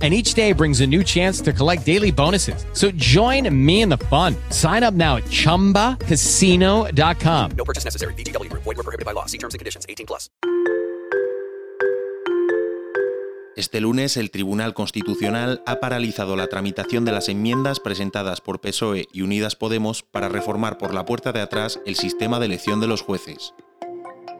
and each day brings a new chance to collect daily bonuses. So join me in the fun. Sign up now at ChumbaCasino.com. No purchase necessary. VGW. Void were prohibited by law. See terms and conditions. 18 plus. Este lunes, el Tribunal Constitucional ha paralizado la tramitación de las enmiendas presentadas por PSOE y Unidas Podemos para reformar por la puerta de atrás el sistema de elección de los jueces.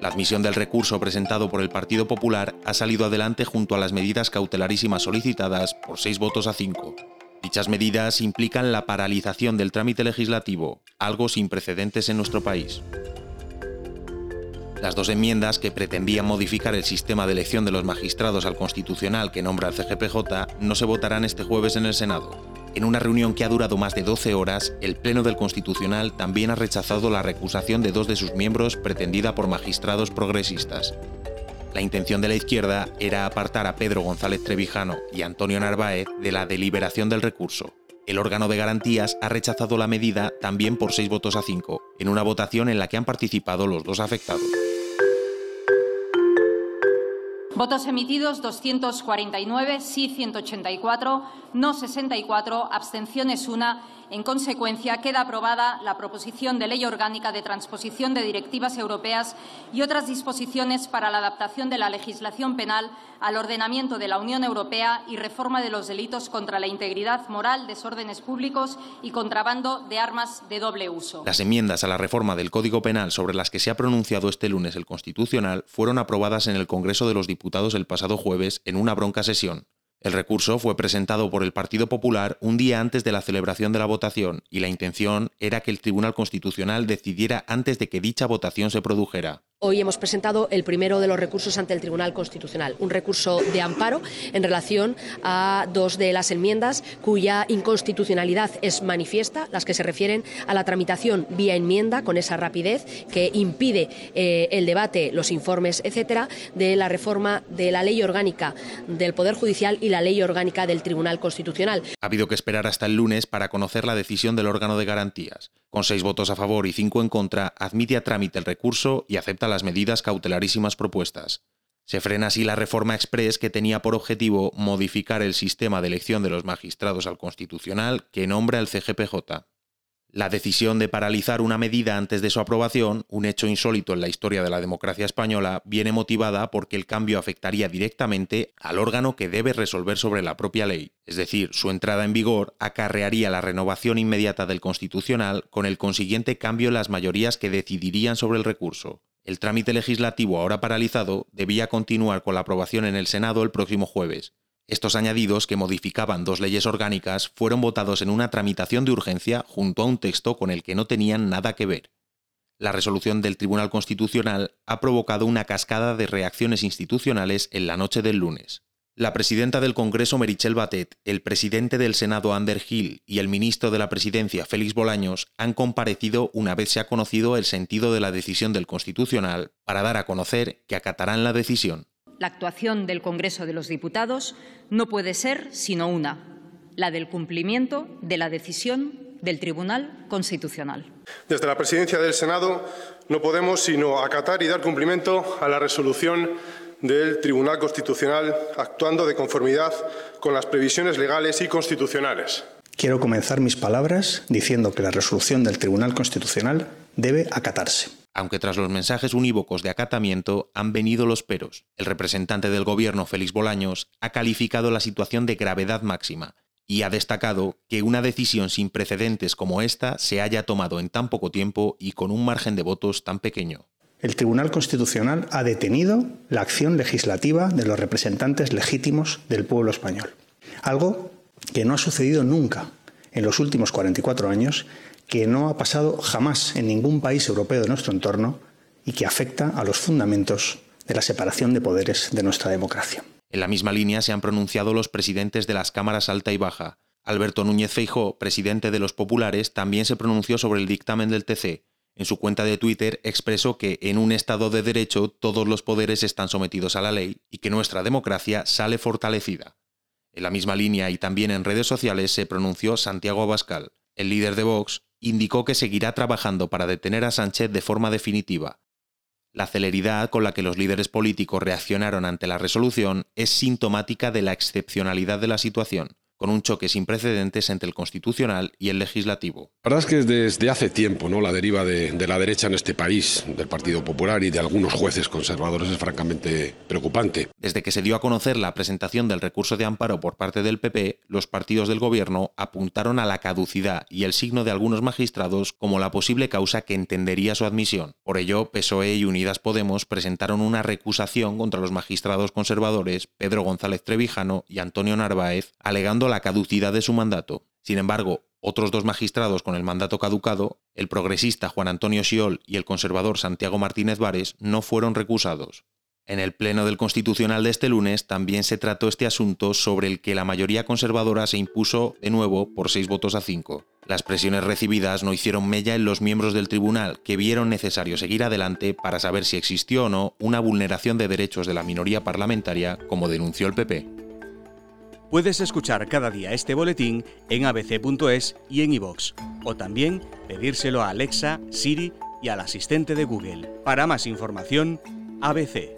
La admisión del recurso presentado por el Partido Popular ha salido adelante junto a las medidas cautelarísimas solicitadas por seis votos a cinco. Dichas medidas implican la paralización del trámite legislativo, algo sin precedentes en nuestro país. Las dos enmiendas que pretendían modificar el sistema de elección de los magistrados al constitucional que nombra el CGPJ no se votarán este jueves en el Senado. En una reunión que ha durado más de 12 horas, el Pleno del Constitucional también ha rechazado la recusación de dos de sus miembros pretendida por magistrados progresistas. La intención de la izquierda era apartar a Pedro González Trevijano y Antonio Narváez de la deliberación del recurso. El órgano de garantías ha rechazado la medida también por seis votos a cinco, en una votación en la que han participado los dos afectados. Votos emitidos 249, sí 184, no 64, abstenciones 1. En consecuencia, queda aprobada la proposición de ley orgánica de transposición de directivas europeas y otras disposiciones para la adaptación de la legislación penal al ordenamiento de la Unión Europea y reforma de los delitos contra la integridad moral, desórdenes públicos y contrabando de armas de doble uso. Las enmiendas a la reforma del Código Penal sobre las que se ha pronunciado este lunes el Constitucional fueron aprobadas en el Congreso de los Diputados el pasado jueves en una bronca sesión. El recurso fue presentado por el Partido Popular un día antes de la celebración de la votación y la intención era que el Tribunal Constitucional decidiera antes de que dicha votación se produjera. Hoy hemos presentado el primero de los recursos ante el Tribunal Constitucional, un recurso de amparo en relación a dos de las enmiendas cuya inconstitucionalidad es manifiesta, las que se refieren a la tramitación vía enmienda con esa rapidez que impide eh, el debate, los informes, etcétera, de la reforma de la ley orgánica del Poder Judicial y la ley orgánica del Tribunal Constitucional. Ha habido que esperar hasta el lunes para conocer la decisión del órgano de garantías. Con seis votos a favor y cinco en contra, admite a trámite el recurso y acepta las medidas cautelarísimas propuestas. Se frena así la reforma express que tenía por objetivo modificar el sistema de elección de los magistrados al Constitucional que nombra el CGPJ. La decisión de paralizar una medida antes de su aprobación, un hecho insólito en la historia de la democracia española, viene motivada porque el cambio afectaría directamente al órgano que debe resolver sobre la propia ley, es decir, su entrada en vigor acarrearía la renovación inmediata del Constitucional con el consiguiente cambio en las mayorías que decidirían sobre el recurso. El trámite legislativo ahora paralizado debía continuar con la aprobación en el Senado el próximo jueves, estos añadidos, que modificaban dos leyes orgánicas, fueron votados en una tramitación de urgencia junto a un texto con el que no tenían nada que ver. La resolución del Tribunal Constitucional ha provocado una cascada de reacciones institucionales en la noche del lunes. La presidenta del Congreso Merichel Batet, el presidente del Senado Ander Hill y el ministro de la Presidencia Félix Bolaños han comparecido una vez se ha conocido el sentido de la decisión del Constitucional para dar a conocer que acatarán la decisión la actuación del Congreso de los Diputados no puede ser sino una, la del cumplimiento de la decisión del Tribunal Constitucional. Desde la Presidencia del Senado no podemos sino acatar y dar cumplimiento a la resolución del Tribunal Constitucional, actuando de conformidad con las previsiones legales y constitucionales. Quiero comenzar mis palabras diciendo que la resolución del Tribunal Constitucional debe acatarse aunque tras los mensajes unívocos de acatamiento han venido los peros. El representante del gobierno, Félix Bolaños, ha calificado la situación de gravedad máxima y ha destacado que una decisión sin precedentes como esta se haya tomado en tan poco tiempo y con un margen de votos tan pequeño. El Tribunal Constitucional ha detenido la acción legislativa de los representantes legítimos del pueblo español. Algo que no ha sucedido nunca en los últimos 44 años, que no ha pasado jamás en ningún país europeo de nuestro entorno y que afecta a los fundamentos de la separación de poderes de nuestra democracia. En la misma línea se han pronunciado los presidentes de las cámaras alta y baja. Alberto Núñez Feijó, presidente de los populares, también se pronunció sobre el dictamen del TC en su cuenta de Twitter expresó que en un Estado de Derecho todos los poderes están sometidos a la ley y que nuestra democracia sale fortalecida. En la misma línea y también en redes sociales se pronunció Santiago Abascal. El líder de Vox indicó que seguirá trabajando para detener a Sánchez de forma definitiva. La celeridad con la que los líderes políticos reaccionaron ante la resolución es sintomática de la excepcionalidad de la situación con un choque sin precedentes entre el constitucional y el legislativo. La verdad es que desde hace tiempo ¿no? la deriva de, de, la derecha en este país, del Partido Popular y de algunos jueces conservadores es francamente preocupante. Desde que se dio a conocer la presentación del recurso de amparo por parte del PP, los partidos del gobierno apuntaron a la caducidad y el signo de algunos magistrados como la posible causa que entendería su admisión. Por ello, PSOE y Unidas Podemos presentaron una recusación contra los magistrados conservadores Pedro González Trevijano y Antonio Narváez, alegando la caducidad de su mandato. Sin embargo, otros dos magistrados con el mandato caducado, el progresista Juan Antonio Siol y el conservador Santiago Martínez Vares, no fueron recusados. En el Pleno del Constitucional de este lunes también se trató este asunto sobre el que la mayoría conservadora se impuso de nuevo por seis votos a cinco. Las presiones recibidas no hicieron mella en los miembros del tribunal, que vieron necesario seguir adelante para saber si existió o no una vulneración de derechos de la minoría parlamentaria, como denunció el PP. Puedes escuchar cada día este boletín en abc.es y en iVox, o también pedírselo a Alexa, Siri y al asistente de Google. Para más información, ABC.